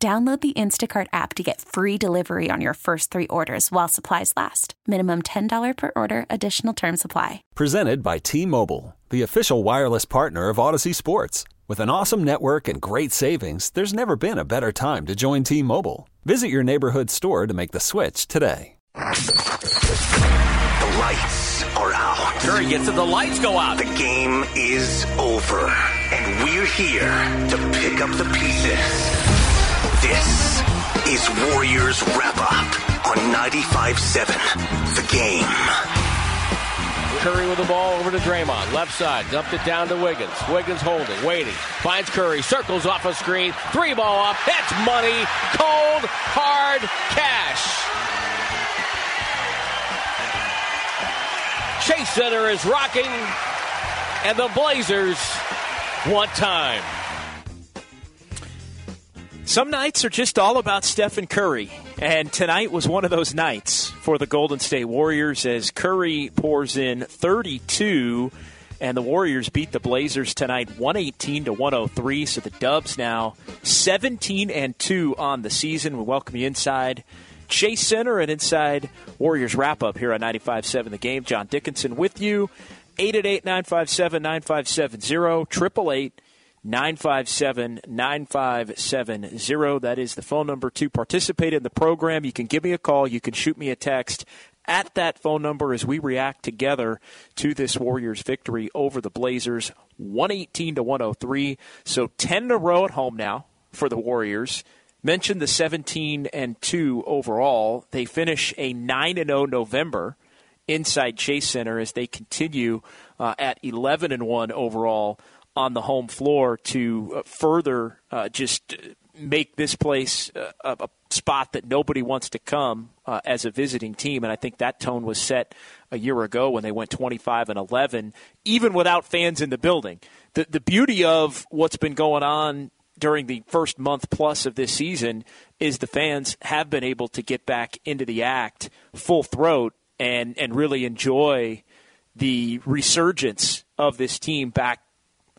Download the Instacart app to get free delivery on your first three orders while supplies last. Minimum $10 per order, additional term supply. Presented by T Mobile, the official wireless partner of Odyssey Sports. With an awesome network and great savings, there's never been a better time to join T Mobile. Visit your neighborhood store to make the switch today. The lights are out. Curry gets it, the lights go out. The game is over. And we're here to pick up the pieces. This is Warriors Wrap Up on 95.7 The Game. Curry with the ball over to Draymond. Left side, dumped it down to Wiggins. Wiggins holding, waiting. Finds Curry, circles off a screen. Three ball up. That's money. Cold, hard cash. Chase Center is rocking, and the Blazers want time. Some nights are just all about Stephen Curry, and tonight was one of those nights for the Golden State Warriors as Curry pours in 32, and the Warriors beat the Blazers tonight 118 to 103. So the Dubs now 17 and 2 on the season. We welcome you inside Chase Center and inside Warriors wrap up here on 95.7 The Game. John Dickinson with you. 888 957 9570 888 957 9570. That is the phone number to participate in the program. You can give me a call, you can shoot me a text at that phone number as we react together to this Warriors victory over the Blazers 118 to 103. So 10 in a row at home now for the Warriors. Mentioned the 17 and 2 overall. They finish a 9 and 0 November inside Chase Center as they continue uh, at 11 and 1 overall on the home floor to uh, further uh, just make this place uh, a, a, spot that nobody wants to come uh, as a visiting team. And I think that tone was set a year ago when they went 25 and 11, even without fans in the building. The, the beauty of what's been going on during the first month plus of this season is the fans have been able to get back into the act full throat and, and really enjoy the resurgence of this team back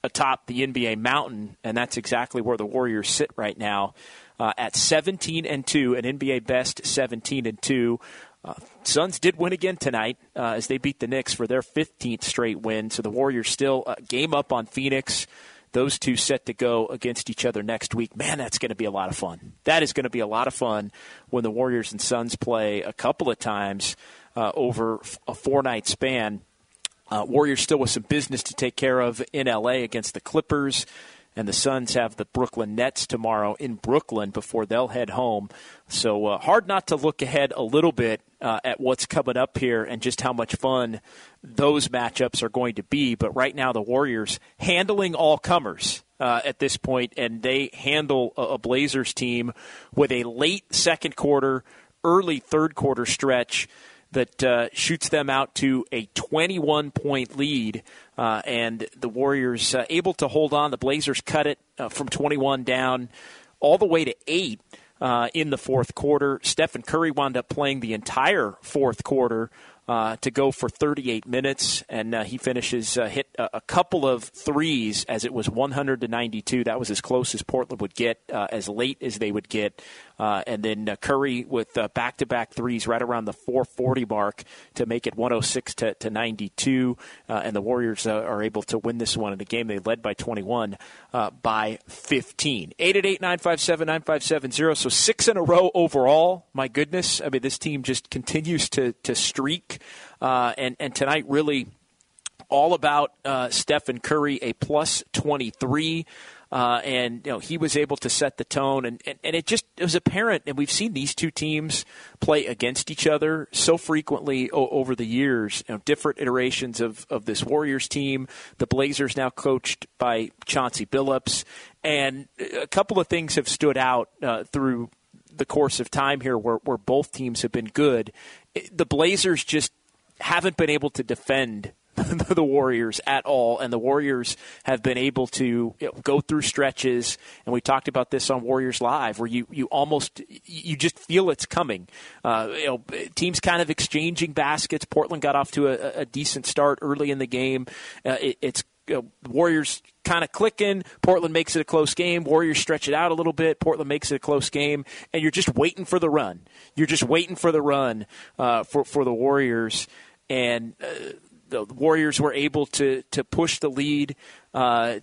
atop the NBA mountain, and that's exactly where the Warriors sit right now uh, at 17 and 2, an NBA best 17 and 2. Uh, Suns did win again tonight uh, as they beat the Knicks for their 15th straight win. So the Warriors still uh, game up on Phoenix. Those two set to go against each other next week. Man, that's going to be a lot of fun. That is going to be a lot of fun when the Warriors and Suns play a couple of times uh, over a four night span. Uh, Warriors still with some business to take care of in LA against the Clippers. And the Suns have the Brooklyn Nets tomorrow in Brooklyn before they'll head home. So uh, hard not to look ahead a little bit uh, at what's coming up here and just how much fun those matchups are going to be. But right now, the Warriors handling all comers. Uh, at this point, and they handle a, a Blazers team with a late second quarter, early third quarter stretch that uh, shoots them out to a 21 point lead. Uh, and the Warriors uh, able to hold on. The Blazers cut it uh, from 21 down all the way to 8 uh, in the fourth quarter. Stephen Curry wound up playing the entire fourth quarter uh, to go for 38 minutes, and he finishes hit a, a, couple of threes as it was 100 to 92. That was as close as Portland would get, as late as they would get, uh, and then uh, Curry with back to back threes right around the 440 mark to make it 106 to, to 92, and the Warriors are able to win this one in the game. They led by 21 by 15. 888 957 9570. So six in a row overall. My goodness. I mean, this team just continues to, to streak. Uh, and, and tonight, really all about uh, Stephen Curry, a plus 23. Uh, and you know he was able to set the tone, and, and, and it just it was apparent. And we've seen these two teams play against each other so frequently o- over the years. You know, different iterations of of this Warriors team. The Blazers now coached by Chauncey Billups, and a couple of things have stood out uh, through the course of time here where, where both teams have been good. The Blazers just haven't been able to defend the Warriors at all, and the Warriors have been able to you know, go through stretches. And we talked about this on Warriors Live, where you you almost you just feel it's coming. Uh, you know, teams kind of exchanging baskets. Portland got off to a, a decent start early in the game. Uh, it, it's you know, Warriors kind of clicking. Portland makes it a close game. Warriors stretch it out a little bit. Portland makes it a close game, and you're just waiting for the run. You're just waiting for the run uh, for for the Warriors, and uh, the Warriors were able to to push the lead uh,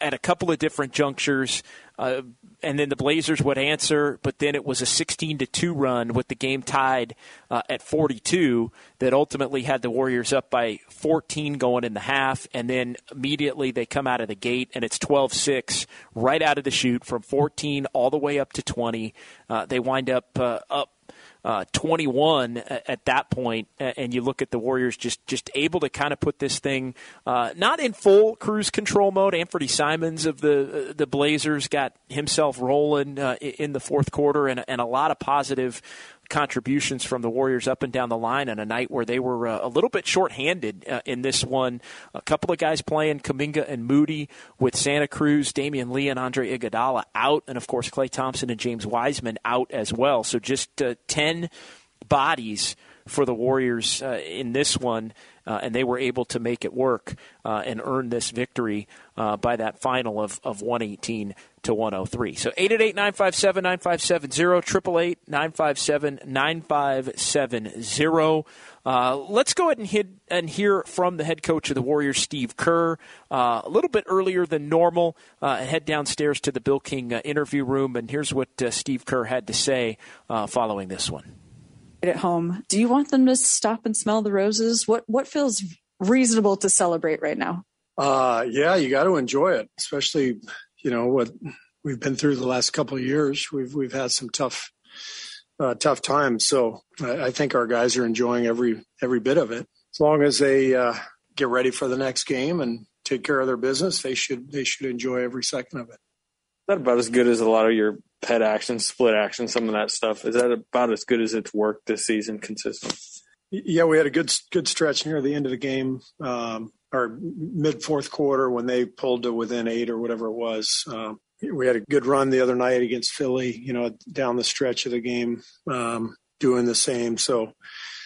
at a couple of different junctures. Uh, and then the Blazers would answer, but then it was a 16 to 2 run with the game tied uh, at 42 that ultimately had the Warriors up by 14 going in the half, and then immediately they come out of the gate and it's 12 6 right out of the chute from 14 all the way up to 20. Uh, they wind up uh, up uh, 21 at that point, and you look at the Warriors just just able to kind of put this thing uh, not in full cruise control mode. Anfernee Simons of the the Blazers got himself rolling uh, in the fourth quarter, and, and a lot of positive contributions from the Warriors up and down the line on a night where they were uh, a little bit shorthanded uh, in this one. A couple of guys playing, Kuminga and Moody with Santa Cruz, Damion Lee and Andre Iguodala out, and of course Klay Thompson and James Wiseman out as well. So just uh, 10 bodies for the Warriors uh, in this one, uh, and they were able to make it work uh, and earn this victory uh, by that final of, of 118 to 103. So 888 957 9570, 888 957 9570. Uh, let's go ahead and, hit, and hear from the head coach of the Warriors, Steve Kerr, uh, a little bit earlier than normal. Head downstairs to the Bill King interview room, and here's what Steve Kerr had to say following this one. At home, do you want them to stop and smell the roses? What what feels reasonable to celebrate right now? Uh, yeah, you got to enjoy it, especially you know what we've been through the last couple of years. We've we've had some tough uh, tough times, so I, I, think our guys are enjoying every every bit of it. As long as they uh, get ready for the next game and take care of their business, they should they should enjoy every second of it. Is that about as good as a lot of your pet action, split action, some of that stuff? Is that about as good as it's worked this season consistently? Yeah, we had a good good stretch near the end of the game. Um, or mid fourth quarter when they pulled to within eight or whatever it was. Um, we had a good run the other night against Philly, you know, down the stretch of the game, um, doing the same. So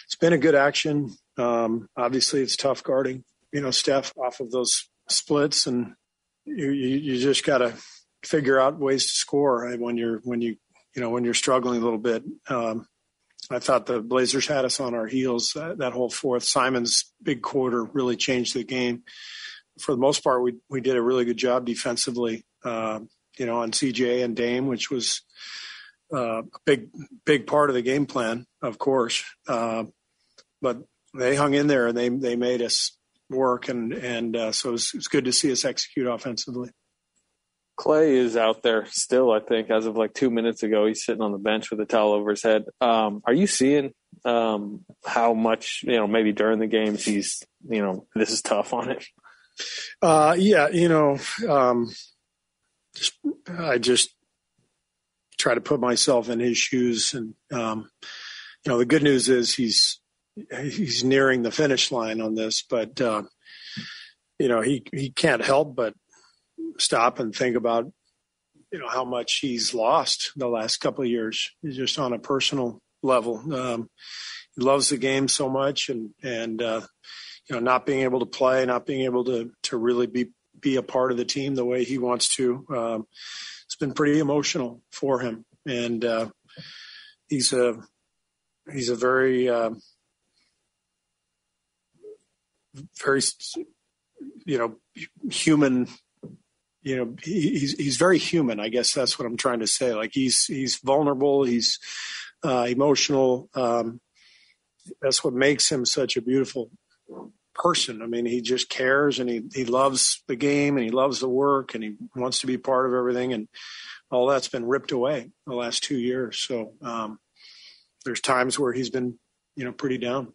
it's been a good action. Um, obviously, it's tough guarding, you know, Steph off of those splits, and you, you, just got to figure out ways to score when you're when you you know when you're struggling a little bit. Um, I thought the Blazers had us on our heels that, that whole fourth. Simons' big quarter really changed the game. For the most part, we we did a really good job defensively. Uh, you know, on CJ and Dame, which was uh, a big big part of the game plan, of course. Uh, but they hung in there and they they made us work, and and uh, so it was, it was good to see us execute offensively. Klay is out there still, I think, as of like two minutes ago. He's sitting on the bench with a towel over his head. Um, are you seeing um, how much, you know, maybe during the games he's, you know, this is tough on it? Uh, yeah, you know, um, just, I just try to put myself in his shoes. And, um, you know, the good news is he's, he's nearing the finish line on this, but, uh, you know, he, he can't help but stop and think about you know how much he's lost the last couple of years just on a personal level. Um, he loves the game so much and and uh, you know not being able to play not being able to to really be be a part of the team the way he wants to um, it's been pretty emotional for him. And uh, he's a he's a very uh, very you know human you know he's he's very human i guess that's what i'm trying to say. Like he's he's vulnerable he's uh, emotional um, that's what makes him such a beautiful person. I mean he just cares and he he loves the game and he loves the work and he wants to be part of everything and all that's been ripped away the last two years. So um, there's times where he's been you know pretty down.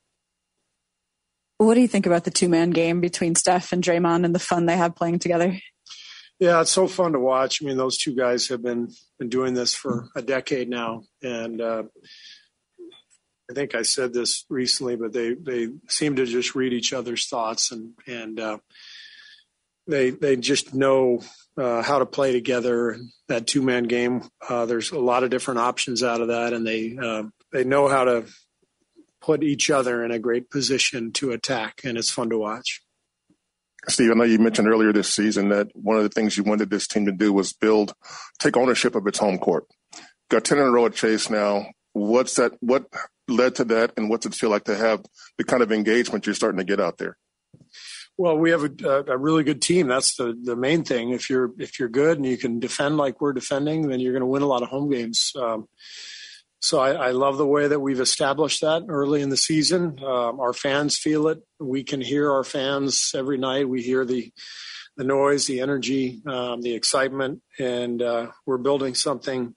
What do you think about the two man game between Steph and Draymond and the fun they have playing together? Yeah, it's so fun to watch. I mean, those two guys have been been doing this for a decade now, and uh, I think I said this recently, but they they seem to just read each other's thoughts and and uh, they they just know uh, how to play together. That two man game, uh, there's a lot of different options out of that, and they uh, they know how to put each other in a great position to attack, and it's fun to watch. Steve, I know you mentioned earlier this season that one of the things you wanted this team to do was build, take ownership of its home court. Got 10 in a row at Chase now. What's that? What led to that, and what's it feel like to have the kind of engagement you're starting to get out there? Well, we have a, a, really good team. That's the, the main thing. If you're if you're good and you can defend like we're defending, then you're going to win a lot of home games. Um, so I, I, love the way that we've established that early in the season. Um, our fans feel it. We can hear our fans every night. We hear the the noise, the energy, um, the excitement, and uh, we're building something,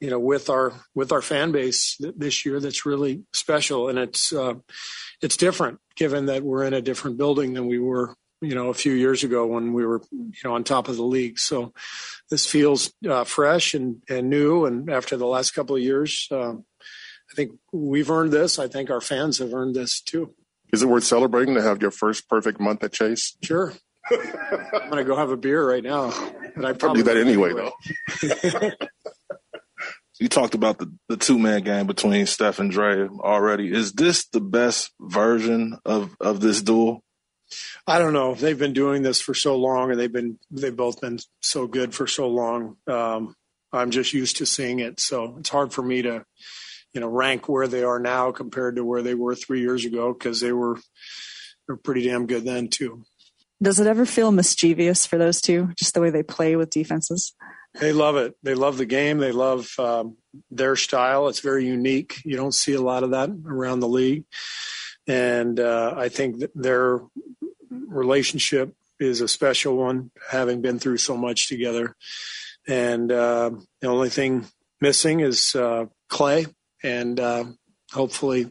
you know, with our with our fan base th- this year that's really special, and it's uh, it's different given that we're in a different building than we were you know, a few years ago when we were, you know, on top of the league. So this feels uh, fresh and, and new. And after the last couple of years, uh, I think we've earned this. I think our fans have earned this too. Is it worth celebrating to have your first perfect month at Chase? Sure. I'm going to go have a beer right now. And I probably do that anyway, anyway. though. you talked about the, the two man game between Steph and Dre already. Is this the best version of, of this duel? I don't know. They've been doing this for so long, and they've been they've both been so good for so long. Um, I'm just used to seeing it, so it's hard for me to, you know, rank where they are now compared to where they were three years ago because they were they're pretty damn good then too. Does it ever feel mischievous for those two, just the way they play with defenses? They love it. They love the game. They love um, their style. It's very unique. You don't see a lot of that around the league, and uh, I think that they're relationship is a special one, having been through so much together. And uh, the only thing missing is uh, Klay, and uh, hopefully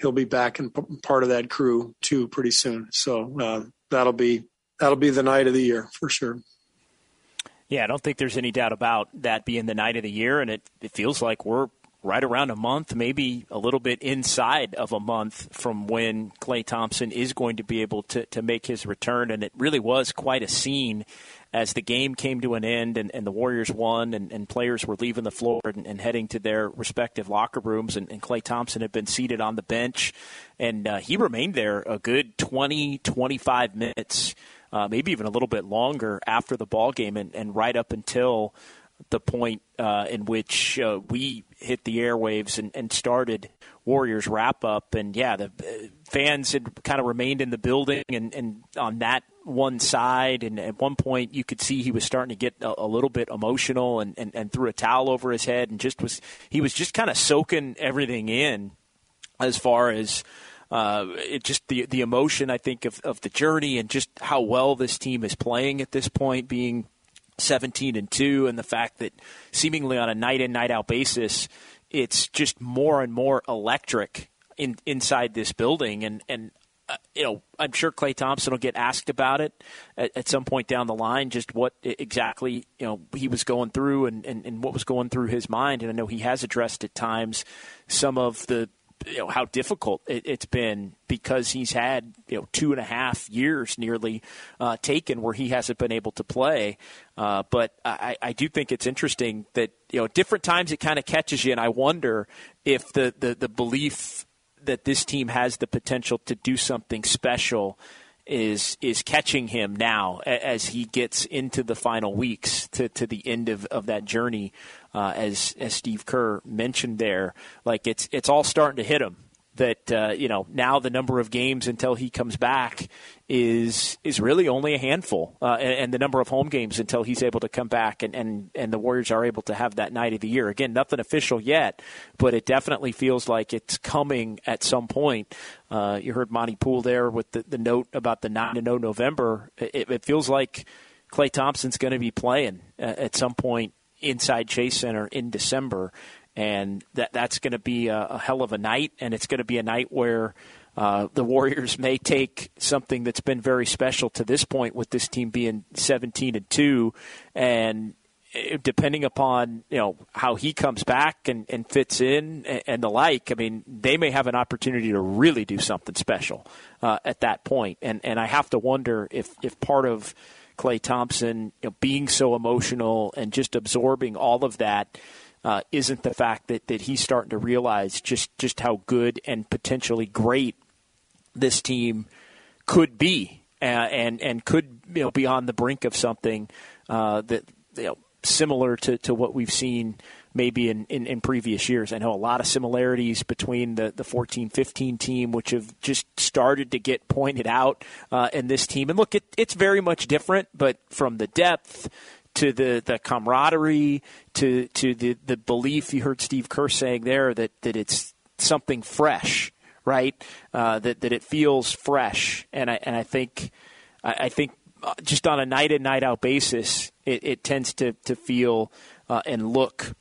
he'll be back and part of that crew too pretty soon. So uh, that'll be that'll be the night of the year for sure. Yeah, I don't think there's any doubt about that being the night of the year, and it, it feels like we're right around a month, maybe a little bit inside of a month from when Klay Thompson is going to be able to, to make his return. And it really was quite a scene as the game came to an end and, and the Warriors won and, and players were leaving the floor and, and heading to their respective locker rooms. And, Klay Thompson had been seated on the bench, and uh, he remained there a good 20, 25 minutes. Uh, maybe even a little bit longer after the ball game, and, and right up until the point uh, in which uh, we hit the airwaves and, and, started Warriors wrap up. And yeah, the uh, fans had kind of remained in the building and, and, on that one side. And at one point, you could see he was starting to get a, a little bit emotional and, and, and, threw a towel over his head and just was he was just kind of soaking everything in as far as. Uh, it just the the emotion I think of, of the journey and just how well this team is playing at this point, being 17 and 2 and the fact that seemingly on a night in night out basis it's just more and more electric in, inside this building. And and uh, you know I'm sure Klay Thompson will get asked about it at, at, some point down the line just what exactly you know he was going through and, and, and what was going through his mind. And I know he has addressed at times some of the you know how difficult it, has been because he's had you know two and a half years nearly uh, taken where he hasn't been able to play. Uh, but I, I do think it's interesting that you know different times it kind of catches you, and I wonder if the, the the belief that this team has the potential to do something special is is catching him now as he gets into the final weeks to, to the end of, of that journey, uh, as as Steve Kerr mentioned there. Like it's it's all starting to hit him that uh, you know now the number of games until he comes back is is really only a handful, uh, and, and, the number of home games until he's able to come back, and, and and the Warriors are able to have that night of the year. Again, nothing official yet, but it definitely feels like it's coming at some point. Uh, you heard Monte Poole there with the, the note about the nine to no November. It, it feels like Klay Thompson's going to be playing uh, at some point inside Chase Center in December and that that's going to be a, a, hell of a night, and it's going to be a night where uh, the Warriors may take something that's been very special to this point with this team being 17 and 2 and eh, depending upon you know how he comes back and, and fits in and, and, the like, I mean, they may have an opportunity to really do something special uh, at that point. And and I have to wonder if if part of Klay Thompson you know, being so emotional and just absorbing all of that uh, isn't the fact that, that he's starting to realize just just how good and potentially great this team could be, uh, and and could you know be on the brink of something uh, that you know similar to, to what we've seen maybe in, in, in, previous years. I know a lot of similarities between the, the 14 15 team, which have just started to get pointed out uh, in this team. And look, it, it's very much different, but from the depth to the, the camaraderie to, to the, the belief you heard Steve Kerr saying there that, that it's something fresh right? Uh, that that it feels fresh, and I and I think I, I think uh, just on a night in night out basis, it, it tends to to feel uh, and look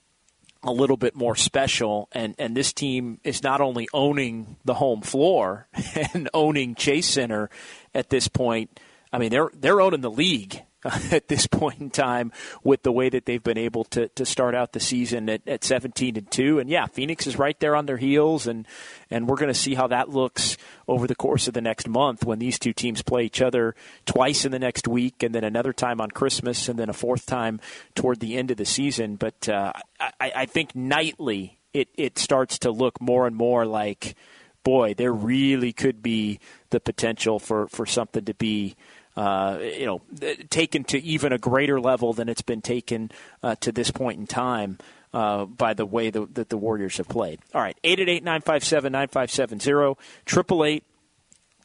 a little bit more special. And and this team is not only owning the home floor and owning Chase Center at this point. I mean, they're they're owning the league at this point in time with the way that they've been able to, to start out the season at, at 17 and 2. And yeah, Phoenix is right there on their heels, and, and we're going to see how that looks over the course of the next month when these two teams play each other twice in the next week, and then another time on Christmas, and then a fourth time toward the end of the season. But uh, I, I think nightly it, it starts to look more and more like, boy, there really could be the potential for, for something to be uh, you know, taken to even a greater level than it's been taken uh, to this point in time. Uh, by the way the, that the Warriors have played. All right, 888 957 9570, 888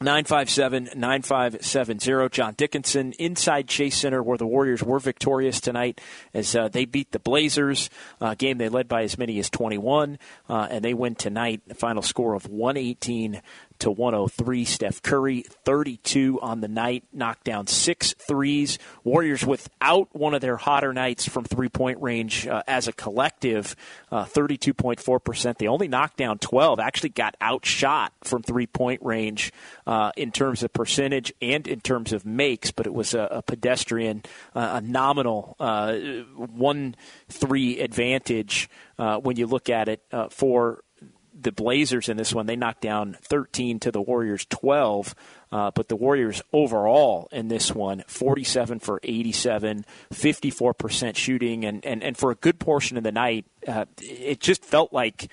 957 9570. John Dickinson inside Chase Center, where the Warriors were victorious tonight as uh, they beat the Blazers. Uh, game they led by as many as 21, uh, and they win tonight. Final score of 118 to 103. Steph Curry, 32 on the night, knocked down six threes. Warriors without one of their hotter nights from three point range uh, as a collective, uh, 32.4%. They only knocked down 12, actually got outshot from three point range uh, in terms of percentage and in terms of makes, but it was a, a pedestrian, uh, a nominal uh, 1 3 advantage uh, when you look at it for the Blazers in this one, they knocked down 13 to the Warriors 12. Uh, but the Warriors overall in this one, 47 for 87, 54% shooting. And, and, and for a good portion of the night, uh, it just felt like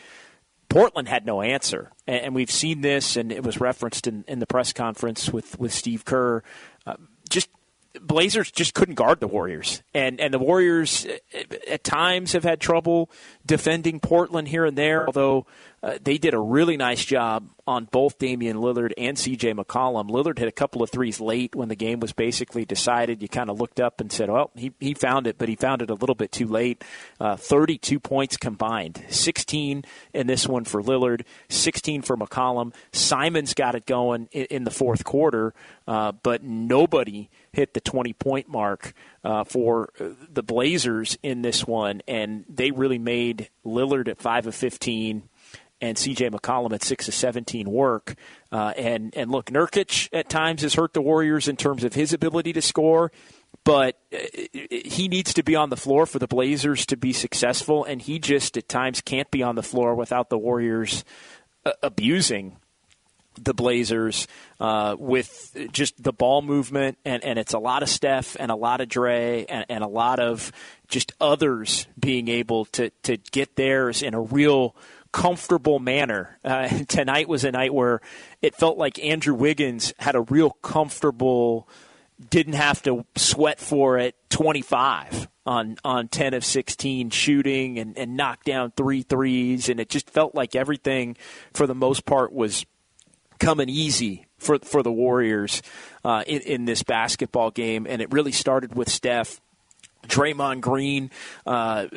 Portland had no answer. And, and, we've seen this, and it was referenced in, in the press conference with, with Steve Kerr. Uh, just Blazers just couldn't guard the Warriors, and and the Warriors uh, at times have had trouble defending Portland here and there. Although uh, they did a really nice job on both Damian Lillard and C.J. McCollum. Lillard hit a couple of threes late when the game was basically decided. You kind of looked up and said, "Well, he he found it, but he found it a little bit too late." Uh, Thirty-two points combined, sixteen in this one for Lillard, sixteen for McCollum. Simons got it going in, in the fourth quarter, uh, but nobody hit the 20 point mark uh, for uh, the Blazers in this one, and they really made Lillard at 5 of 15 and C.J. McCollum at six of seventeen work. Uh, and and look, Nurkic at times has hurt the Warriors in terms of his ability to score, but uh, he needs to be on the floor for the Blazers to be successful, and he just at times can't be on the floor without the Warriors uh, abusing the Blazers uh, with just the ball movement, and, and it's a lot of Steph and a lot of Dre and, and a lot of just others being able to, to get theirs in a real comfortable manner. Uh, tonight was a night where it felt like Andrew Wiggins had a real comfortable, didn't have to sweat for it, 25 on, on 10 of 16 shooting and, and knocked down three threes. And it just felt like everything, for the most part, was coming easy for, for the Warriors uh, in, in this basketball game. And it really started with Steph. Draymond Green, uh,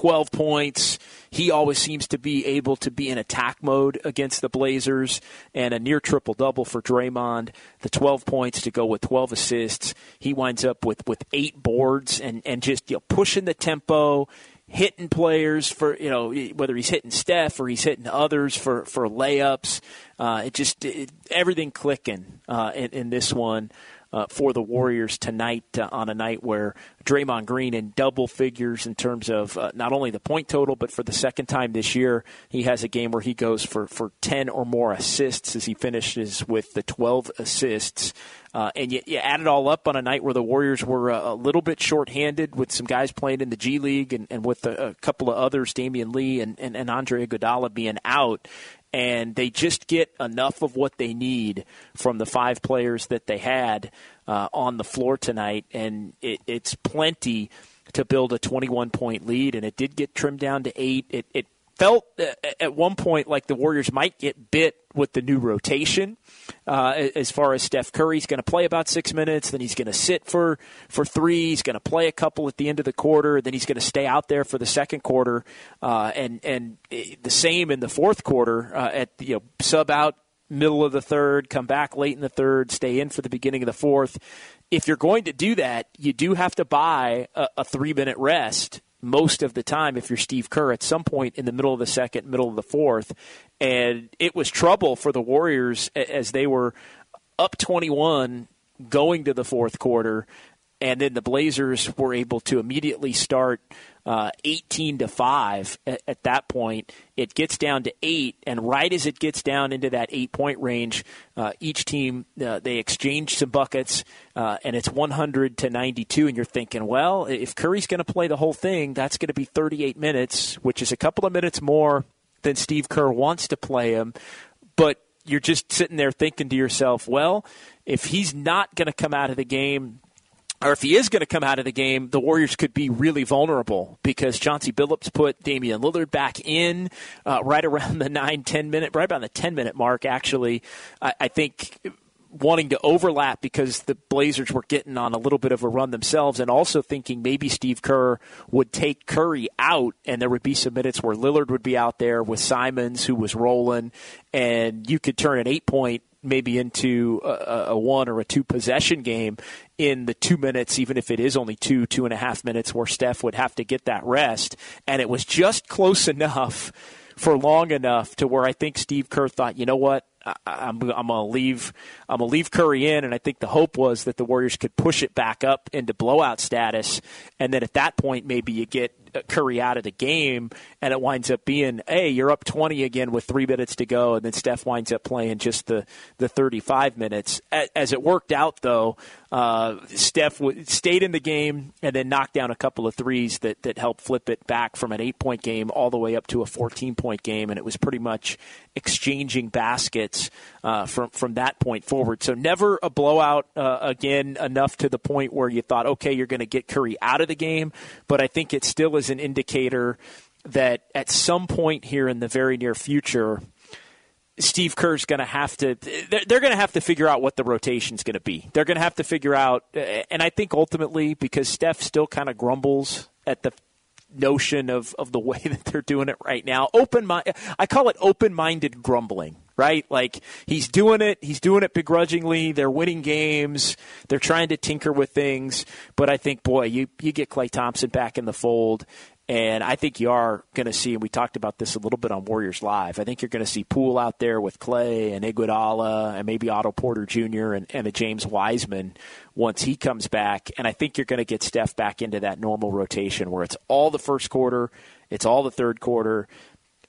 12 points. He always seems to be able to be in attack mode against the Blazers, and a near triple double for Draymond. The 12 points to go with 12 assists. He winds up with, with eight boards and, and just you know, pushing the tempo. hitting players for you know whether he's hitting Steph or he's hitting others for for layups. Uh, it just it, everything clicking uh, in, in, this one uh, for the Warriors tonight uh, on a night where Draymond Green in double figures in terms of uh, not only the point total, but for the second time this year, he has a game where he goes for, for 10 or more assists as he finishes with the 12 assists. Uh, and you, you, add it all up on a night where the Warriors were a, a little bit shorthanded with some guys playing in the G League and, and with a, a, couple of others, Damion Lee and, and, and Andre Iguodala being out and they just get enough of what they need from the five players that they had uh, on the floor tonight, and it, it's plenty to build a 21 point lead. And it did get trimmed down to eight. It, it felt at one point like the Warriors might get bit with the new rotation. Uh, as far as Steph Curry's going to play about six minutes, then he's going to sit for for three. He's going to play a couple at the end of the quarter. Then he's going to stay out there for the second quarter, uh, and and the same in the fourth quarter. Uh, at you know sub out middle of the third, come back late in the third, stay in for the beginning of the fourth. If you're going to do that, you do have to buy a, a three minute rest most of the time if you're Steve Kerr at some point in the middle of the second, middle of the fourth. And it was trouble for the Warriors as they were up 21 going to the fourth quarter. And then the Blazers were able to immediately start uh, 18 to 5 at, at, that point. It gets down to 8, and right as it gets down into that eight point range, uh, each team uh, they exchange some buckets, uh, and it's 100 to 92. And you're thinking, well, if Curry's going to play the whole thing, that's going to be 38 minutes, which is a couple of minutes more than Steve Kerr wants to play him. But you're just sitting there thinking to yourself, well, if he's not going to come out of the game or if he is going to come out of the game, the Warriors could be really vulnerable because Chauncey Billups put Damian Lillard back in uh, right around the 9, 10 minute, right around the 10 minute mark, actually. I, I think wanting to overlap because the Blazers were getting on a little bit of a run themselves and also thinking maybe Steve Kerr would take Curry out and there would be some minutes where Lillard would be out there with Simons who was rolling and you could turn an eight point maybe into a, a, one or a two possession game in the two minutes, even if it is only two, two and a half minutes where Steph would have to get that rest. And it was just close enough for long enough to where I think Steve Kerr thought, you know what, I, I'm, I'm gonna leave I'm gonna leave Curry in, and I think the hope was that the Warriors could push it back up into blowout status, and then at that point maybe you get Curry out of the game, and it winds up being, hey, you're up 20 again with three minutes to go, and then Steph winds up playing just the, the 35 minutes. As it worked out, though, uh, Steph stayed in the game and then knocked down a couple of threes that, that helped flip it back from an eight point game all the way up to a 14 point game, and it was pretty much exchanging baskets uh, from from that point forward. So never a blowout uh, again enough to the point where you thought, okay, you're going to get Curry out of the game, but I think it still is an indicator that at some point here in the very near future Steve Kerr's going to have to, they're, going to have to figure out what the rotation is going to be. They're going to have to figure out, and I think ultimately, because Steph still kind of grumbles at the notion of, of the way that they're doing it right now. Open mind, I call it open minded grumbling, right? Like he's doing it, he's doing it begrudgingly. They're winning games, they're trying to tinker with things. But I think, boy, you, you get Klay Thompson back in the fold, and I think you are going to see, and we talked about this a little bit on Warriors Live. I think you're going to see Poole out there with Klay and Iguodala and maybe Otto Porter Jr. and, and a James Wiseman once he comes back. And I think you're going to get Steph back into that normal rotation where it's all the first quarter, it's all the third quarter,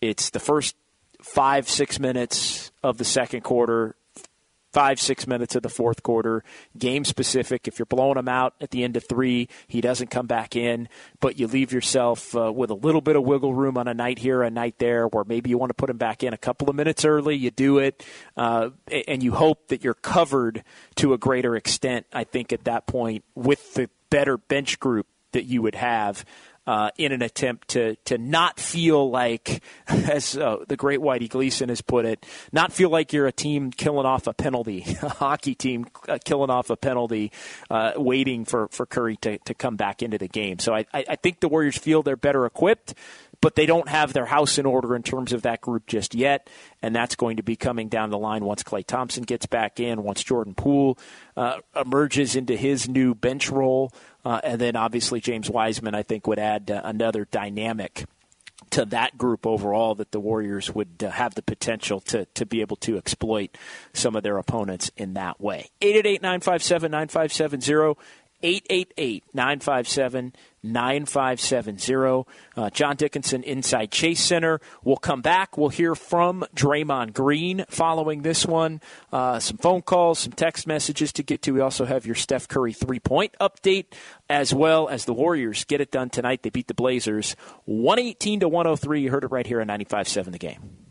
it's the first five, six minutes of the second quarter, five, six minutes of the fourth quarter, game specific. If you're blowing him out at the end of three, he doesn't come back in, but you leave yourself uh, with a little bit of wiggle room on a night here, a night there, where maybe you want to put him back in a couple of minutes early. You do it, uh, and you hope that you're covered to a greater extent, I think, at that point with the better bench group that you would have uh, in an attempt to to not feel like, as uh, the great Whitey Gleason has put it, not feel like you're a team killing off a penalty, a hockey team uh, killing off a penalty, uh, waiting for, for Curry to, to come back into the game. So I, I think the Warriors feel they're better equipped but they don't have their house in order in terms of that group just yet, and that's going to be coming down the line once Klay Thompson gets back in, once Jordan Poole uh, emerges into his new bench role, uh, and then obviously James Wiseman, I think, would add uh, another dynamic to that group overall that the Warriors would uh, have the potential to, to be able to exploit some of their opponents in that way. 888 957 9570. 888 957 9570. Uh, John Dickinson inside Chase Center. We'll come back. We'll hear from Draymond Green following this one. Uh, some phone calls, some text messages to get to. We also have your Steph Curry three point update, as well as the Warriors get it done tonight. They beat the Blazers 118 to 103. You heard it right here on 95.7 the game.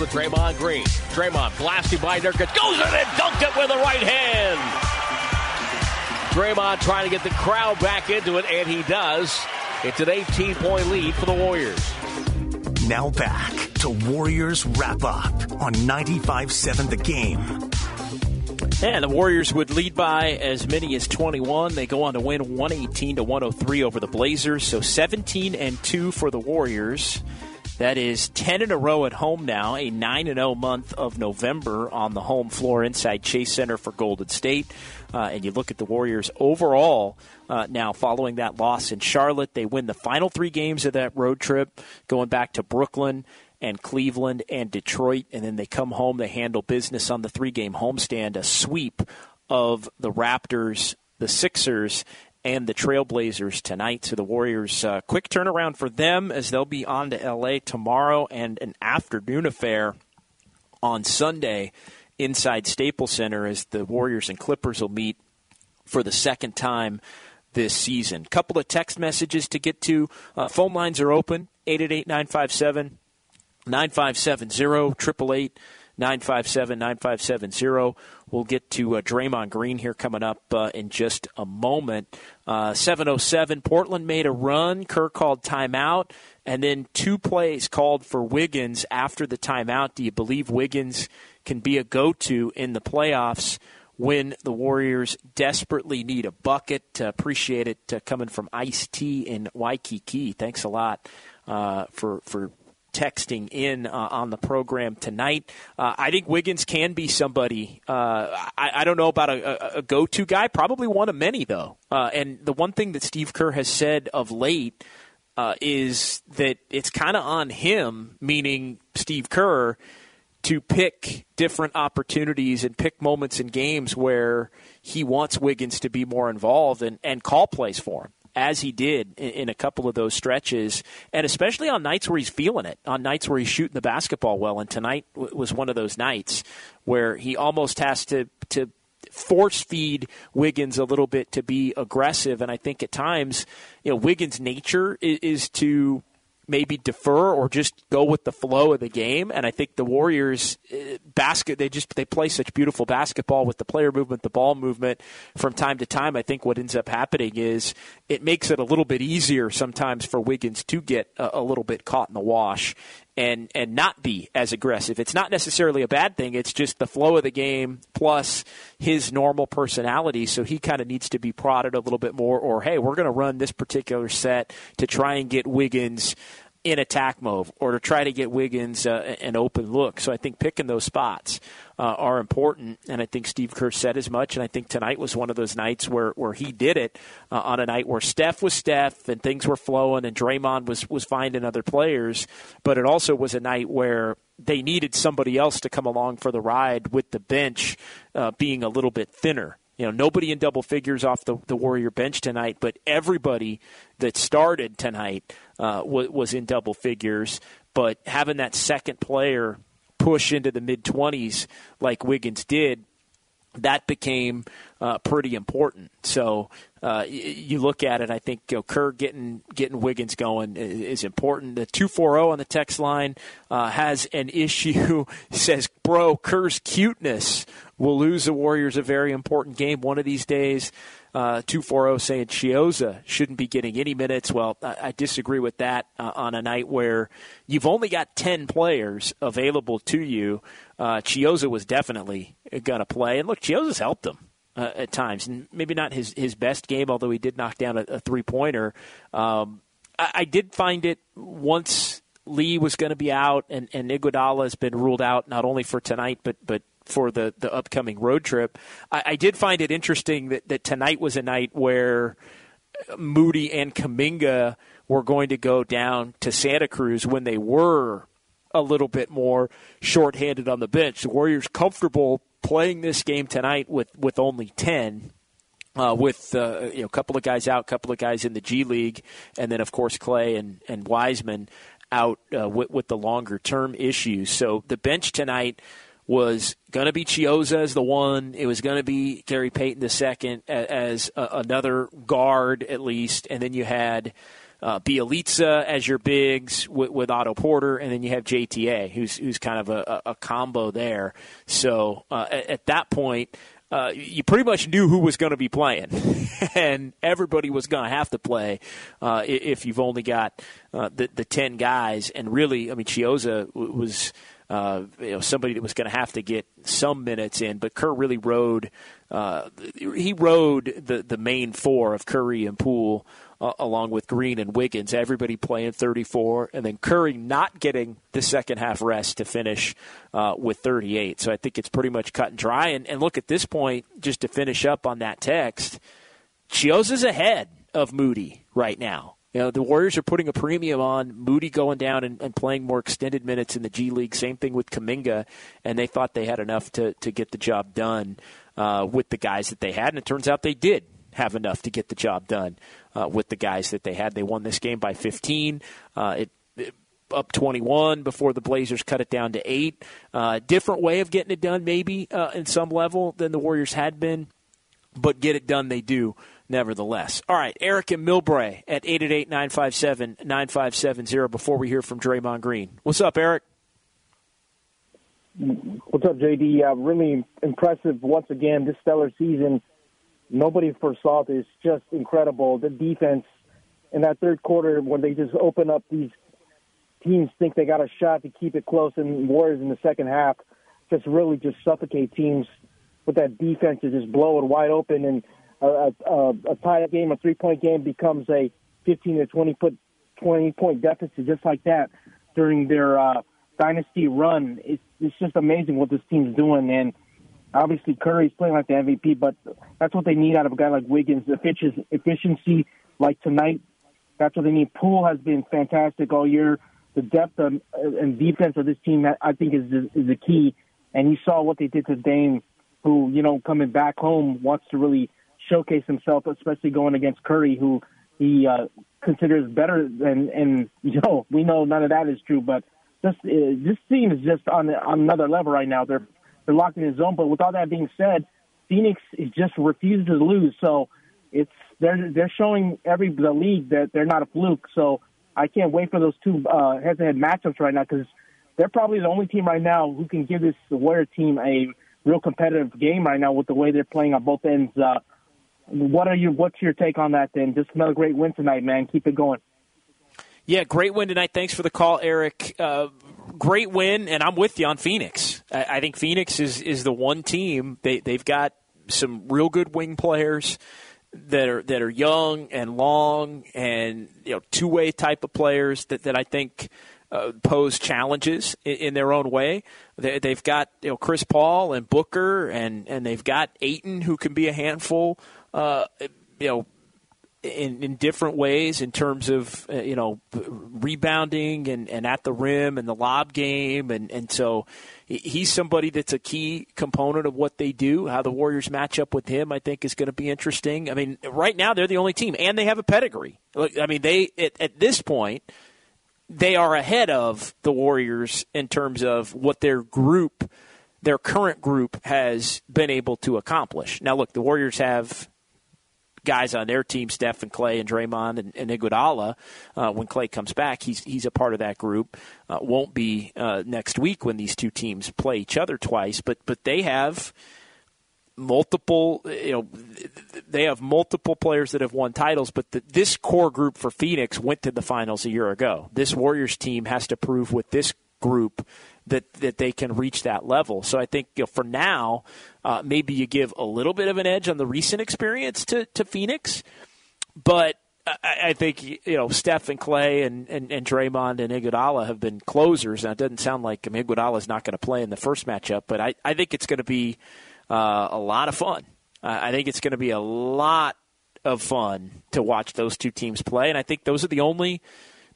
Move to Draymond Green. Draymond blasted by Nurkic. Goes in and dunked it with the right hand. Draymond trying to get the crowd back into it, and he does. It's an 18 point lead for the Warriors. Now back to Warriors wrap up on 95 7 The Game. And the Warriors would lead by as many as 21. They go on to win 118 to 103 over the Blazers. So 17 and 2 for the Warriors. That is 10 in a row at home now, a 9 0 month of November on the home floor inside Chase Center for Golden State. Uh, and you look at the Warriors overall uh, now following that loss in Charlotte. They win the final three games of that road trip, going back to Brooklyn and Cleveland and Detroit. And then they come home, they handle business on the three game homestand, a sweep of the Raptors, the Sixers, and the Trailblazers tonight. So the Warriors, uh, quick turnaround for them as they'll be on to LA tomorrow and an afternoon affair on Sunday inside Staples Center as the Warriors and Clippers will meet for the second time this season. Couple of text messages to get to. Uh, phone lines are open 888 957 9570 888 957 9570. We'll get to uh, Draymond Green here coming up uh, in just a moment. Uh, 707, Portland made a run. Kerr called timeout, and then two plays called for Wiggins after the timeout. Do you believe Wiggins can be a go to in the playoffs when the Warriors desperately need a bucket. Uh, appreciate it uh, coming from Ice T in Waikiki. Thanks a lot uh, for for texting in uh, on the program tonight. Uh, I think Wiggins can be somebody. Uh, I, I, don't know about a, a, go-to guy. Probably one of many though. Uh, and the one thing that Steve Kerr has said of late uh, is that it's kind of on him, meaning Steve Kerr, to pick different opportunities and pick moments in games where he wants Wiggins to be more involved and, and call plays for him as he did in, a couple of those stretches, and especially on nights where he's feeling it, on nights where he's shooting the basketball well. And tonight was one of those nights where he almost has to to force feed Wiggins a little bit to be aggressive. And I think at times, you know, Wiggins' nature is, is to maybe defer or just go with the flow of the game. And I think the Warriors uh, basket they just they play such beautiful basketball with the player movement, the ball movement from time to time. I think what ends up happening is it makes it a little bit easier sometimes for Wiggins to get a, a little bit caught in the wash and and not be as aggressive. It's not necessarily a bad thing. It's just the flow of the game plus his normal personality. So he kind of needs to be prodded a little bit more. Or hey, we're going to run this particular set to try and get Wiggins in attack mode or to try to get Wiggins uh, an open look. So I think picking those spots uh, are important, and I think Steve Kerr said as much. And I think tonight was one of those nights where, where he did it uh, on a night where Steph was Steph and things were flowing, and Draymond was was finding other players. But it also was a night where they needed somebody else to come along for the ride with the bench uh, being a little bit thinner you know, nobody in double figures off the, the Warrior bench tonight, but everybody that started tonight uh, was, in double figures. But having that second player push into the mid 20s like Wiggins did, that became uh, pretty important. So uh, you look at it, I think you know, Kerr getting getting Wiggins going is important. The two four zero on the text line uh, has an issue. says, "Bro, Kerr's cuteness will lose the Warriors a very important game one of these days." Uh, 240 saying Chiozza shouldn't be getting any minutes. Well, I, I disagree with that uh, on a night where you've only got 10 players available to you. Uh, Chiozza was definitely going to play. And look, Chiozza's helped them. Uh, at times, and maybe not his, his best game, although he did knock down a, a three pointer. Um, I, I did find it once Lee was going to be out, and, and Iguodala has been ruled out not only for tonight but but for the, the upcoming road trip. I, I did find it interesting that, that tonight was a night where Moody and Kuminga were going to go down to Santa Cruz when they were a little bit more shorthanded on the bench. The Warriors comfortable playing this game tonight with, with only 10. Uh, with uh, you know a couple of guys out, a couple of guys in the G League, and then of course Klay and, and Wiseman out uh, with, with the longer term issues. So the bench tonight was going to be Chiozza as the one. It was going to be Gary Payton the second as a, another guard at least, and then you had uh, Bjelica as your bigs with, with, Otto Porter, and then you have JTA, who's who's kind of a, a combo there. So uh, at, at, that point. Uh, you pretty much knew who was going to be playing, and everybody was going to have to play uh, if you've only got uh, the the ten guys. And really, I mean, Chiozza was uh, you know somebody that was going to have to get some minutes in. But Kerr really rode uh, he rode the the main four of Curry and Poole. Uh, along with Green and Wiggins, everybody playing 34, and then Curry not getting the second half rest to finish uh, with 38. So I think it's pretty much cut and dry. And, and look at this point, just to finish up on that text, Chiozza is ahead of Moody right now. You know, the Warriors are putting a premium on Moody going down and, and, playing more extended minutes in the G League. Same thing with Kuminga, and they thought they had enough to, to get the job done uh, with the guys that they had, and it turns out they did have enough to get the job done uh, with the guys that they had. They won this game by 15. Uh, it, it, up 21 before the Blazers cut it down to eight. Uh, different way of getting it done, maybe uh, in some level than the Warriors had been, but get it done they do nevertheless. All right, Eric and Millbrae at 888-957-9570 before we hear from Draymond Green. What's up, Eric? What's up, JD? Uh, really impressive once again this stellar season. Nobody foresaw this. Just incredible. The defense in that third quarter when they just open up these teams think they got a shot to keep it close and Warriors in the second half just really just suffocate teams with that defense to just blow it wide open and a, a, tie game, a three point game becomes a 15 to 20 put 20 point deficit just like that during their uh, dynasty run. It's, it's just amazing what this team's doing. And obviously Curry's playing like the MVP, but that's what they need out of a guy like Wiggins. The fitches efficiency, like tonight, that's what they need. Poole has been fantastic all year. The depth and defense of this team, I think, is is the key. And you saw what they did to Dame, who you know coming back home wants to really showcase himself, especially going against Curry, who he uh, considers better than. And you know, we know none of that is true, but this uh, this team is just on on another level right now. They're they're locked in his zone. But with all that being said, Phoenix is just refuses to lose. So it's they're they're showing every the league that they're not a fluke. So I can't wait for those two uh, head-to-head matchups right now because they're probably the only team right now who can give this Warrior team a real competitive game right now with the way they're playing on both ends. Uh, what are your what's your take on that? Then just another great win tonight, man. Keep it going. Yeah, great win tonight. Thanks for the call, Eric. Uh, great win, and I'm with you on Phoenix. I, I think Phoenix is is the one team they they've got some real good wing players that are that are young and long and you know two way type of players that, that I think uh, pose challenges in, in, their own way. They, have got you know Chris Paul and Booker and and they've got Ayton who can be a handful. Uh, you know in, in different ways in terms of uh, you know rebounding and, and at the rim and the lob game. And, and so he's somebody that's a key component of what they do. How the Warriors match up with him I think is going to be interesting. I mean right now they're the only team and they have a pedigree. I mean they at, at this point they are ahead of the Warriors in terms of what their group their current group has been able to accomplish. Now look the Warriors have guys on their team, Steph and Klay and Draymond and, and Iguodala, uh, when Klay comes back, he's he's a part of that group. Uh, won't be uh, next week when these two teams play each other twice, but but they have multiple you know they have multiple players that have won titles but the, this core group for Phoenix went to the finals a year ago this Warriors team has to prove with this group that that they can reach that level. So I think you know, for now, uh, maybe you give a little bit of an edge on the recent experience to to Phoenix, but. I, think you know Steph and Klay and, and, and Draymond and Iguodala have been closers. Now it doesn't sound like I mean, Iguodala is not going to play in the first matchup, but I, I think it's going to be uh, a lot of fun. Uh, I think it's going to be a lot of fun to watch those two teams play, and I think those are the only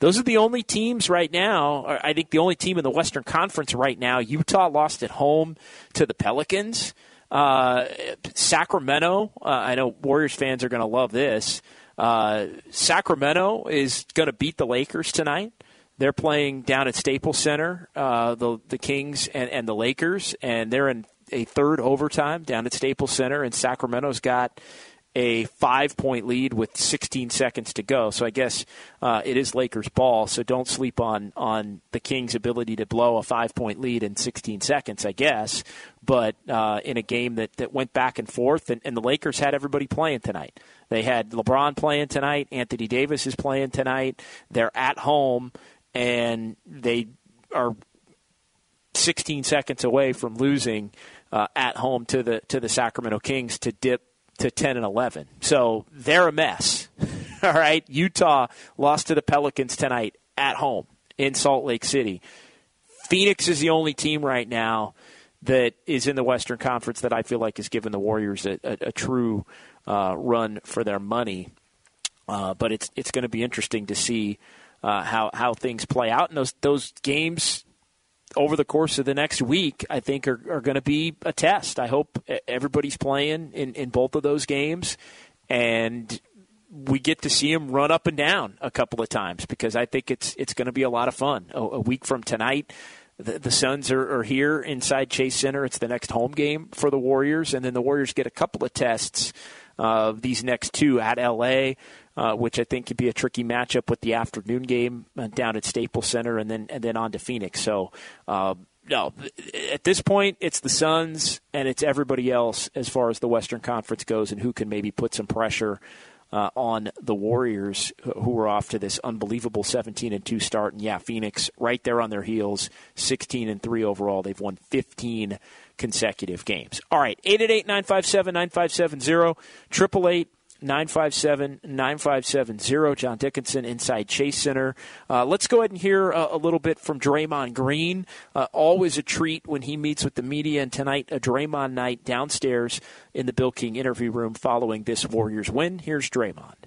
those are the only teams right now. I think the only team in the Western Conference right now. Utah lost at home to the Pelicans. Uh, Sacramento. Uh, I know Warriors fans are going to love this. Uh, Sacramento is going to beat the Lakers tonight. They're playing down at Staples Center, uh, the the Kings and, and the Lakers, and they're in a third overtime down at Staples Center. And Sacramento's got a five point lead with 16 seconds to go. So I guess uh, it is Lakers ball. So don't sleep on on the Kings' ability to blow a five point lead in 16 seconds. I guess, but uh, in a game that that went back and forth, and, and the Lakers had everybody playing tonight. They had LeBron playing tonight. Anthony Davis is playing tonight. They're at home, and they are 16 seconds away from losing uh, at home to the to the Sacramento Kings to dip to 10 and 11. So they're a mess. All right. Utah lost to the Pelicans tonight at home in Salt Lake City. Phoenix is the only team right now that is in the Western Conference that I feel like has given the Warriors a, a, a true uh, run for their money. Uh, but it's it's going to be interesting to see uh, how how things play out, and those those games over the course of the next week, I think are, are going to be a test. I hope everybody's playing in, in both of those games, and we get to see them run up and down a couple of times because I think it's it's going to be a lot of fun. A, a week from tonight, the, the Suns are, are, here inside Chase Center. It's the next home game for the Warriors, and then the Warriors get a couple of tests of these next two at LA uh, which I think could be a tricky matchup with the afternoon game uh, down at Staples Center, and then and then on to Phoenix. So. Uh, no, at this point, it's the Suns and it's everybody else as far as the Western Conference goes, and who can maybe put some pressure uh, on the Warriors, who were off to this unbelievable 17 and 2 start. And yeah, Phoenix right there on their heels, 16 and 3 overall. They've won 15 consecutive games. All right, 888 957 9570, 888 957 9570. John Dickinson inside Chase Center. Uh, let's go ahead and hear a, a little bit from Draymond Green. Uh, always a treat when he meets with the media, and tonight, a Draymond night downstairs in the Bill King interview room following this Warriors win. Here's Draymond.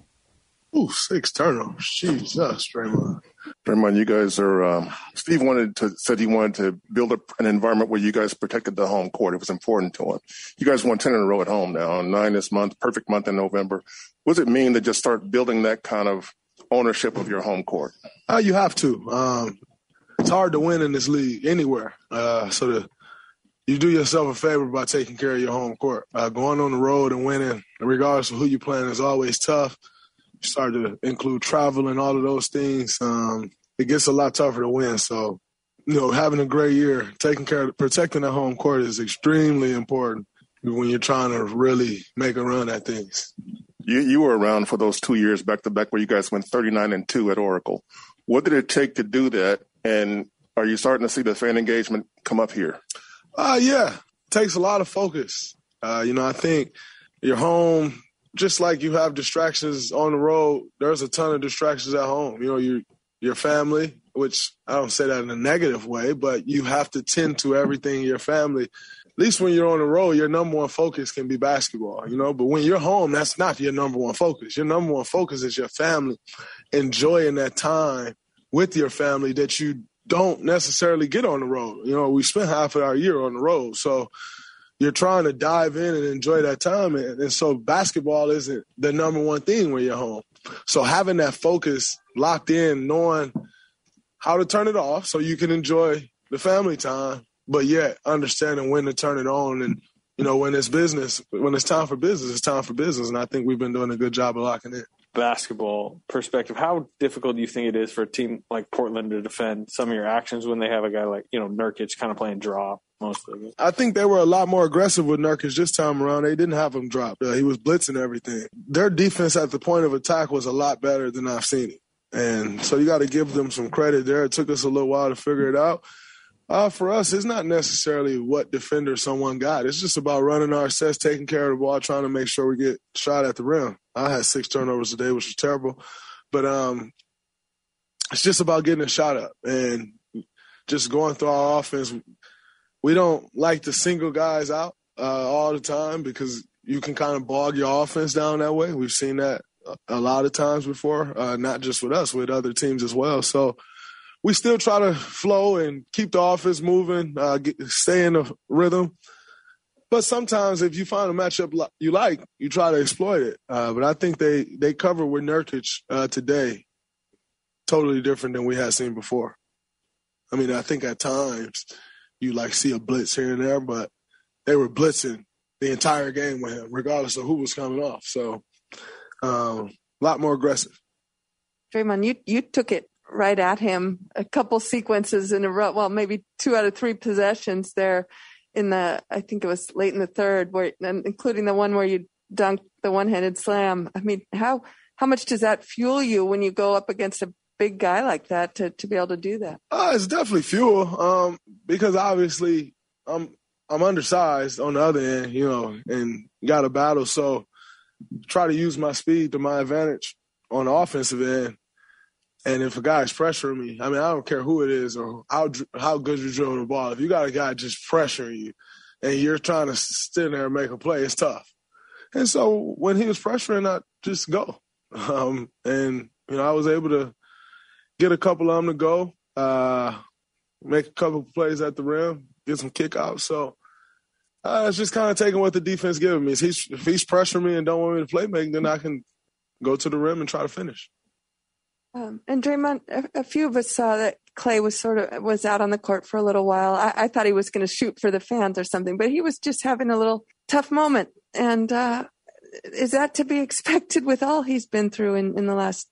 Ooh, six turnovers. Jesus, Draymond. Draymond, you guys are. Um, Steve wanted to said he wanted to build a, an environment where you guys protected the home court. It was important to him. You guys won ten in a row at home now, nine this month, perfect month in November. What does it mean to just start building that kind of ownership of your home court? Uh, you have to. Um, it's hard to win in this league anywhere. Uh, so to, you do yourself a favor by taking care of your home court. Uh, going on the road and winning, regardless of who you're playing, is always tough start to include travel and all of those things, um, it gets a lot tougher to win. So, you know, having a great year, taking care of protecting the home court is extremely important when you're trying to really make a run at things. You you were around for those two years back to back where you guys went 39 and two at Oracle. What did it take to do that? And are you starting to see the fan engagement come up here? Uh, yeah, it takes a lot of focus. Uh, you know, I think you're home just like you have distractions on the road, there's a ton of distractions at home. You know, your your family, which I don't say that in a negative way, but you have to tend to everything your family. At least when you're on the road, your number one focus can be basketball, you know. But when you're home, that's not your number one focus. Your number one focus is your family, enjoying that time with your family that you don't necessarily get on the road. You know, we spent half of our year on the road, so you're trying to dive in and enjoy that time. And, and, so basketball isn't the number one thing when you're home. So having that focus locked in, knowing how to turn it off so you can enjoy the family time, but yet understanding when to turn it on. And, you know, when it's business, when it's time for business, it's time for business. And I think we've been doing a good job of locking in basketball perspective, how difficult do you think it is for a team like Portland to defend some of your actions when they have a guy like, you know, Nurkic kind of playing drop mostly? I think they were a lot more aggressive with Nurkic this time around. They didn't have him drop. Uh, he was blitzing everything. Their defense at the point of attack was a lot better than I've seen it. And so you got to give them some credit there. It took us a little while to figure it out. Uh, for us, it's not necessarily what defender someone got. It's just about running our sets, taking care of the ball, trying to make sure we get shot at the rim. I had six turnovers today, which was terrible. But um, it's just about getting a shot up and just going through our offense. We don't like to single guys out uh, all the time because you can kind of bog your offense down that way. We've seen that a lot of times before, uh, not just with us, with other teams as well. So we still try to flow and keep the offense moving, uh, get, stay in the rhythm. But sometimes, if you find a matchup you like, you try to exploit it. Uh, but I think they they cover with Nurkic uh, today, totally different than we had seen before. I mean, I think at times you like see a blitz here and there, but they were blitzing the entire game with him, regardless of who was coming off. So, um, a lot more aggressive. Draymond, you you took it right at him a couple sequences in a row. Well, maybe two out of three possessions there in the I think it was late in the third, where including the one where you dunked the one-handed slam. I mean, how how much does that fuel you when you go up against a big guy like that to to be able to do that? Uh, it's definitely fuel um, because obviously I'm I'm undersized on the other end, you know, and got a battle. So try to use my speed to my advantage on the offensive end and if a guy's pressuring me, I mean, I don't care who it is or how how good you're dribbling the ball. If you got a guy just pressuring you, and you're trying to stand there and make a play, it's tough. And so when he was pressuring, I just go. Um, and you know, I was able to get a couple of them to go, uh, make a couple plays at the rim, get some kickouts. So uh, it's just kind of taking what the defense giving me. If he's, if he's pressuring me and don't want me to play make, then I can go to the rim and try to finish. Um, and Draymond, a, a, few of us saw that Klay was sort of was out on the court for a little while. I, I thought he was going to shoot for the fans or something, but he was just having a little tough moment. And uh, is that to be expected with all he's been through in, in the last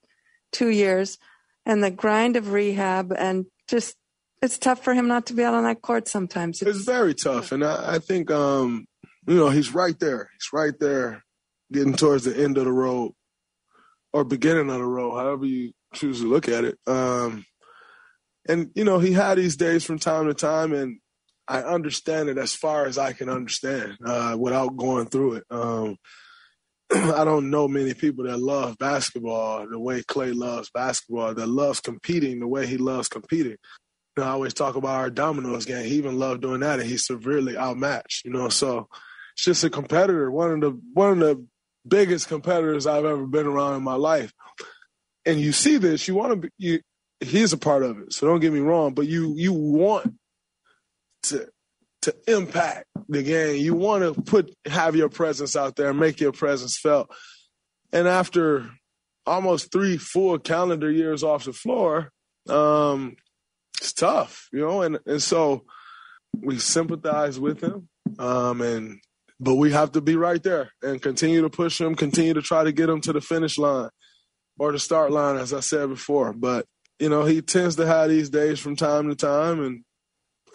two years and the grind of rehab and just it's tough for him not to be out on that court sometimes. It's, it's very tough, and I, I think um, you know he's right there. He's right there, getting towards the end of the road or beginning of the road, however you choose to look at it. Um, and you know, he had these days from time to time, and I understand it as far as I can understand uh, without going through it. Um, I don't know many people that love basketball the way Klay loves basketball, that loves competing the way he loves competing. You know, I always talk about our dominoes game. He even loved doing that, and he's severely outmatched. You know, so it's just a competitor. One of the one of the biggest competitors I've ever been around in my life. And you see this, you want to be. You, he's a part of it, so don't get me wrong. But you you want to to impact the game. You want to put have your presence out there, and make your presence felt. And after almost three full calendar years off the floor, um, it's tough, you know. And and so we sympathize with him, um, and but we have to be right there and continue to push him, continue to try to get him to the finish line or the start line, as I said before. But you know, he tends to have these days from time to time, and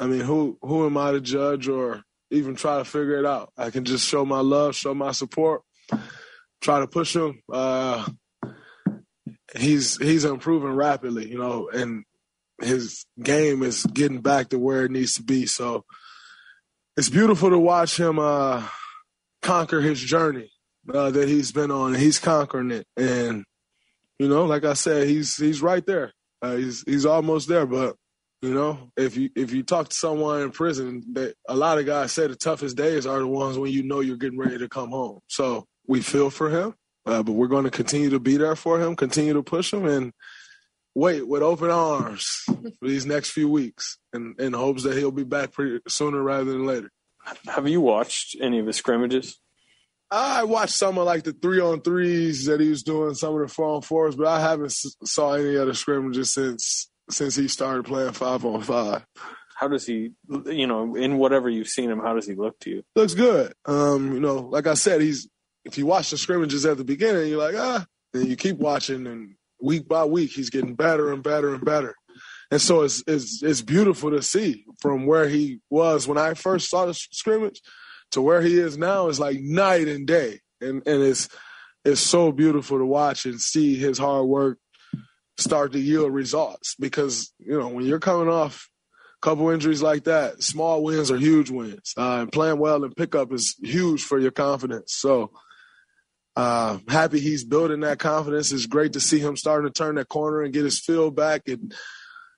I mean, who who am I to judge or even try to figure it out? I can just show my love, show my support, try to push him. Uh, he's he's improving rapidly, you know, and his game is getting back to where it needs to be. So it's beautiful to watch him uh, conquer his journey uh, that he's been on. He's conquering it, and you know, like I said, he's he's right there. Uh, he's he's almost there, but you know, if you if you talk to someone in prison, that a lot of guys say the toughest days are the ones when you know you're getting ready to come home. So we feel for him, uh, but we're going to continue to be there for him, continue to push him, and wait with open arms for these next few weeks, and in hopes that he'll be back pretty sooner rather than later. Have you watched any of his scrimmages? I watched some of like the three on threes that he was doing, some of the four on fours, but I haven't saw any other scrimmages since since he started playing five on five. How does he, you know, in whatever you've seen him, how does he look to you? Looks good. Um, you know, like I said, he's if you watch the scrimmages at the beginning, you're like, ah, and you keep watching, and week by week, he's getting better and better and better. And so it's it's it's beautiful to see from where he was when I first saw the scrimmage to where he is now is like night and day. And and it's it's so beautiful to watch and see his hard work start to yield results because you know when you're coming off a couple injuries like that, small wins are huge wins. Uh, and playing well and pickup is huge for your confidence. So uh, happy he's building that confidence. It's great to see him starting to turn that corner and get his feel back. And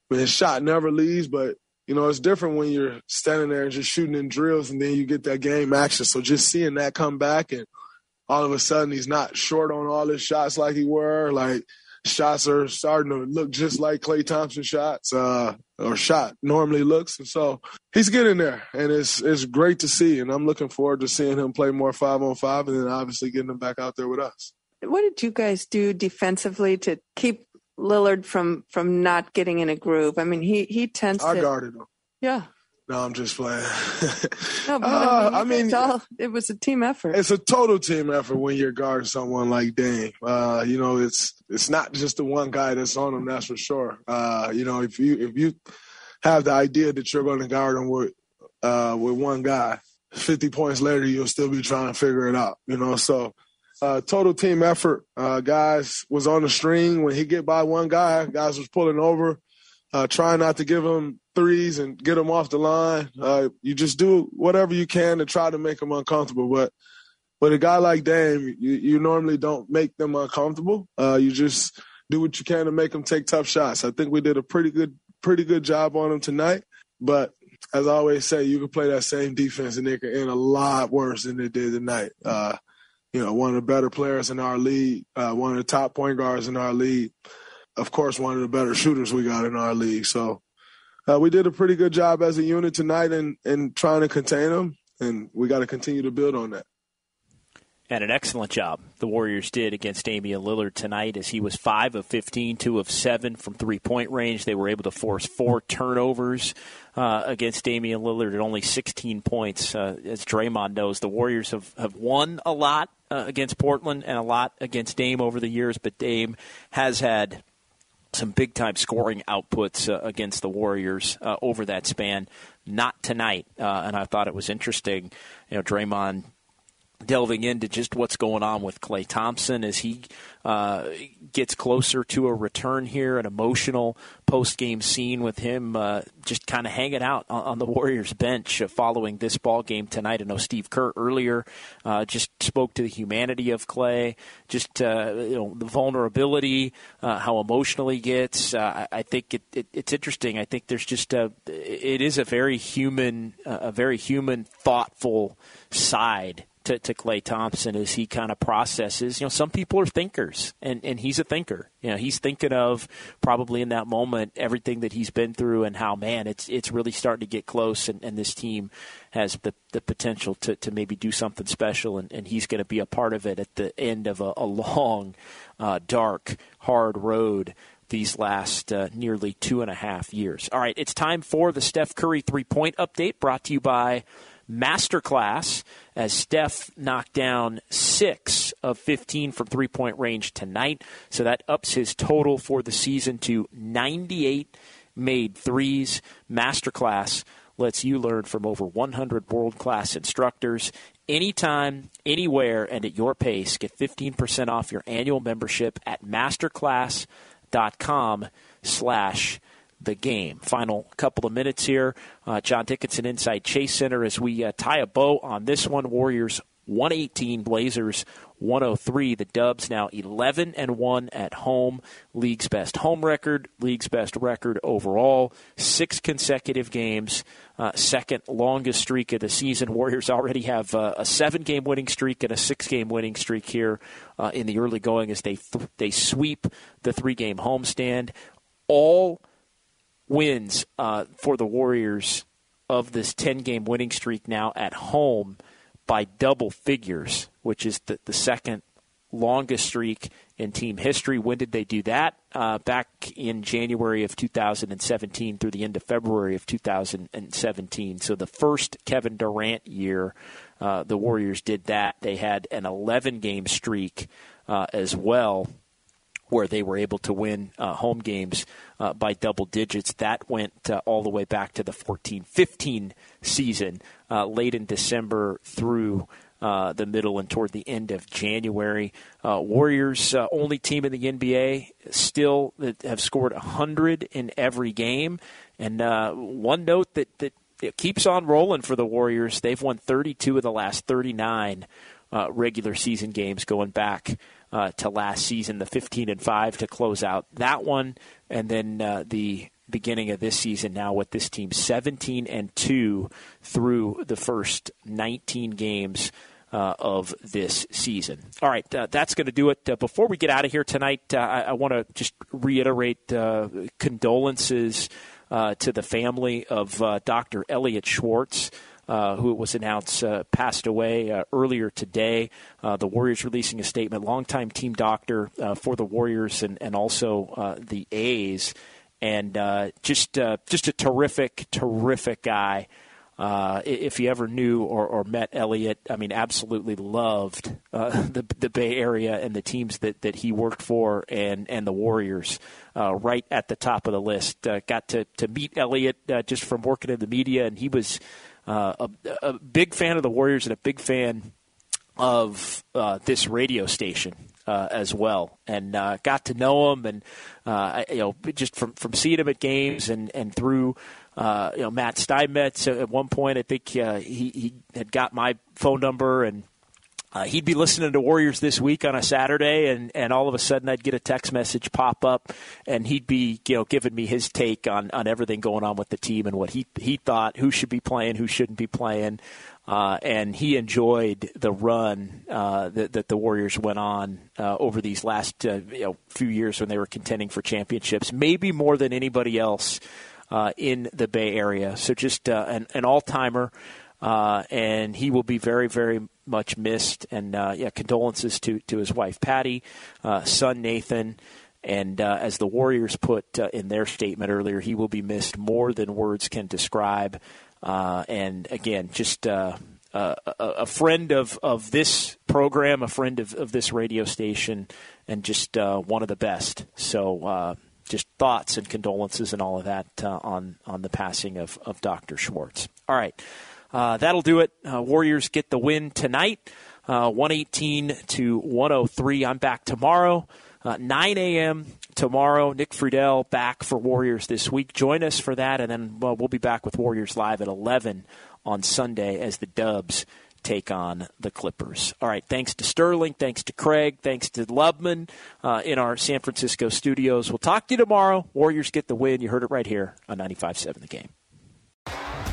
his shot never leaves, but you know it's different when you're standing there and just shooting in drills, and then you get that game action. So just seeing that come back, and all of a sudden he's not short on all his shots like he were. Like shots are starting to look just like Klay Thompson shots uh, or shot normally looks. And so he's getting there, and it's it's great to see. And I'm looking forward to seeing him play more five on five, and then obviously getting him back out there with us. What did you guys do defensively to keep Lillard from from not getting in a groove? I mean, he he tends. I to, guarded him. Yeah. No, I'm just playing. no, but Uh, I mean, it's all, it was a team effort. It's a total team effort when you're guarding someone like Dame. Uh, you know, it's it's not just the one guy that's on him. That's for sure. Uh, you know, if you if you have the idea that you're going to guard him with uh, with one guy, 50 points later you'll still be trying to figure it out. You know, so uh, total team effort. Uh, guys was on the string when he get by one guy. Guys was pulling over, uh, trying not to give them threes and get them off the line. Uh, you just do whatever you can to try to make them uncomfortable. But with a guy like Dame, you, you normally don't make them uncomfortable. Uh, you just do what you can to make them take tough shots. I think we did a pretty good, pretty good job on them tonight. But as I always say, you can play that same defense and they can end a lot worse than they did tonight. Uh, you know, one of the better players in our league, uh, one of the top point guards in our league. Of course, one of the better shooters we got in our league. So uh, we did a pretty good job as a unit tonight in, in trying to contain them, and we got to continue to build on that. And an excellent job the Warriors did against Damian Lillard tonight as he was 5 of 15, 2 of 7 from three point range. They were able to force four turnovers uh, against Damian Lillard at only 16 points. Uh, as Draymond knows, the Warriors have, have won a lot uh, against Portland and a lot against Dame over the years, but Dame has had some big time scoring outputs uh, against the Warriors uh, over that span. Not tonight, uh, and I thought it was interesting. You know, Draymond delving into just what's going on with Klay Thompson as he uh, gets closer to a return here, an emotional post game scene with him uh, just kind of hanging out on, on, the Warriors bench uh, following this ball game tonight. I know Steve Kerr earlier uh, just spoke to the humanity of Klay, just uh, you know the vulnerability, uh, how emotional he gets. I, I, think it, it, it's interesting. I think there's just a it is a very human, a very human, thoughtful side to, to Klay Thompson as he kind of processes. You know, some people are thinkers, and, and he's a thinker. You know, he's thinking of probably in that moment everything that he's been through and how, man, it's it's really starting to get close, and, and this team has the, the potential to, to maybe do something special, and, and he's going to be a part of it at the end of a, a long, uh, dark, hard road these last uh, nearly two and a half years. All right, it's time for the Steph Curry three point update brought to you by masterclass as Steph knocked down six of 15 from three point range tonight. So that ups his total for the season to 98 made threes. Masterclass lets you learn from over 100 world class instructors anytime, anywhere, and at your pace. Get 15% off your annual membership at masterclass.com slash the game. Final couple of minutes here. Uh, John Dickinson inside Chase Center as we uh, tie a bow on this one. Warriors 118, Blazers 103. The Dubs now 11 and 1 at home. League's best home record, league's best record overall. Six consecutive games, uh, second longest streak of the season. Warriors already have uh, a seven game winning streak and a six game winning streak here uh, in the early going as they th- they sweep the three game homestand. All wins uh, for the Warriors of this 10 game winning streak now at home by double figures, which is the, the second longest streak in team history. When did they do that? Uh, back in January of 2017 through the end of February of 2017. So the first Kevin Durant year, uh, the Warriors did that. They had an 11 game streak uh, as well where they were able to win uh, home games uh, by double digits. That went uh, all the way back to the 14 15 season, uh, late in December through. Uh, the middle and toward the end of January. Uh, Warriors, only team in the NBA still that have scored 100 in every game. And one note that, that it keeps on rolling for the Warriors. They've won 32 of the last 39 uh, regular season games going back uh, to last season, the 15 and 5 to close out that one, and then uh, the beginning of this season now with this team 17 and 2 through the first 19 games. Uh, of this season. All right, uh, that's going to do it. Uh, before we get out of here tonight, uh, I, I want to just reiterate uh, condolences uh, to the family of Dr. Elliot Schwartz uh, who it was announced uh, passed away uh, earlier today. Uh, the Warriors releasing a statement. Longtime team doctor uh, for the Warriors and, and also uh, the A's, and just just a terrific, terrific guy. if you ever knew or, or, met Elliot, I mean, absolutely loved the the Bay Area and the teams that, that he worked for, and and the Warriors. right at the top of the list. got to, to meet Elliot just from working in the media, and he was uh, a, a, big fan of the Warriors and a big fan of uh, this radio station uh, as well, and uh, got to know him, and uh, you know, just from from seeing him at games and and through. Uh, you know Matt Steinmetz at one point. I think he he had got my phone number and uh, he'd be listening to Warriors this week on a Saturday, and, and all of a sudden I'd get a text message pop up, and he'd be you know giving me his take on, on everything going on with the team and what he he thought who should be playing, who shouldn't be playing, uh, and he enjoyed the run uh, that, that the Warriors went on uh, over these last uh, you know, few years when they were contending for championships, maybe more than anybody else uh, in the Bay Area. So just an, an all timer. Uh, and he will be very, very much missed. And uh, yeah, condolences to to his wife Patty, uh, son Nathan. And uh, as the Warriors put uh, in their statement earlier, he will be missed more than words can describe. Uh, and again, just a, a, friend of, of this program, a friend of, of this radio station, and just one of the best. So just thoughts and condolences and all of that uh, on on the passing of, of Dr. Schwartz. All right. Uh, that'll do it. Uh, Warriors get the win tonight. uh, 118 to 103. I'm back tomorrow, uh, 9 a.m. tomorrow. Nick Friedell back for Warriors this week. Join us for that, and then well, we'll be back with Warriors Live at 11 on Sunday as the Dubs take on the Clippers. All right, thanks to Sterling, thanks to Craig, thanks to Lubman uh, in our San Francisco studios. We'll talk to you tomorrow. Warriors get the win. You heard it right here on 95.7 The Game.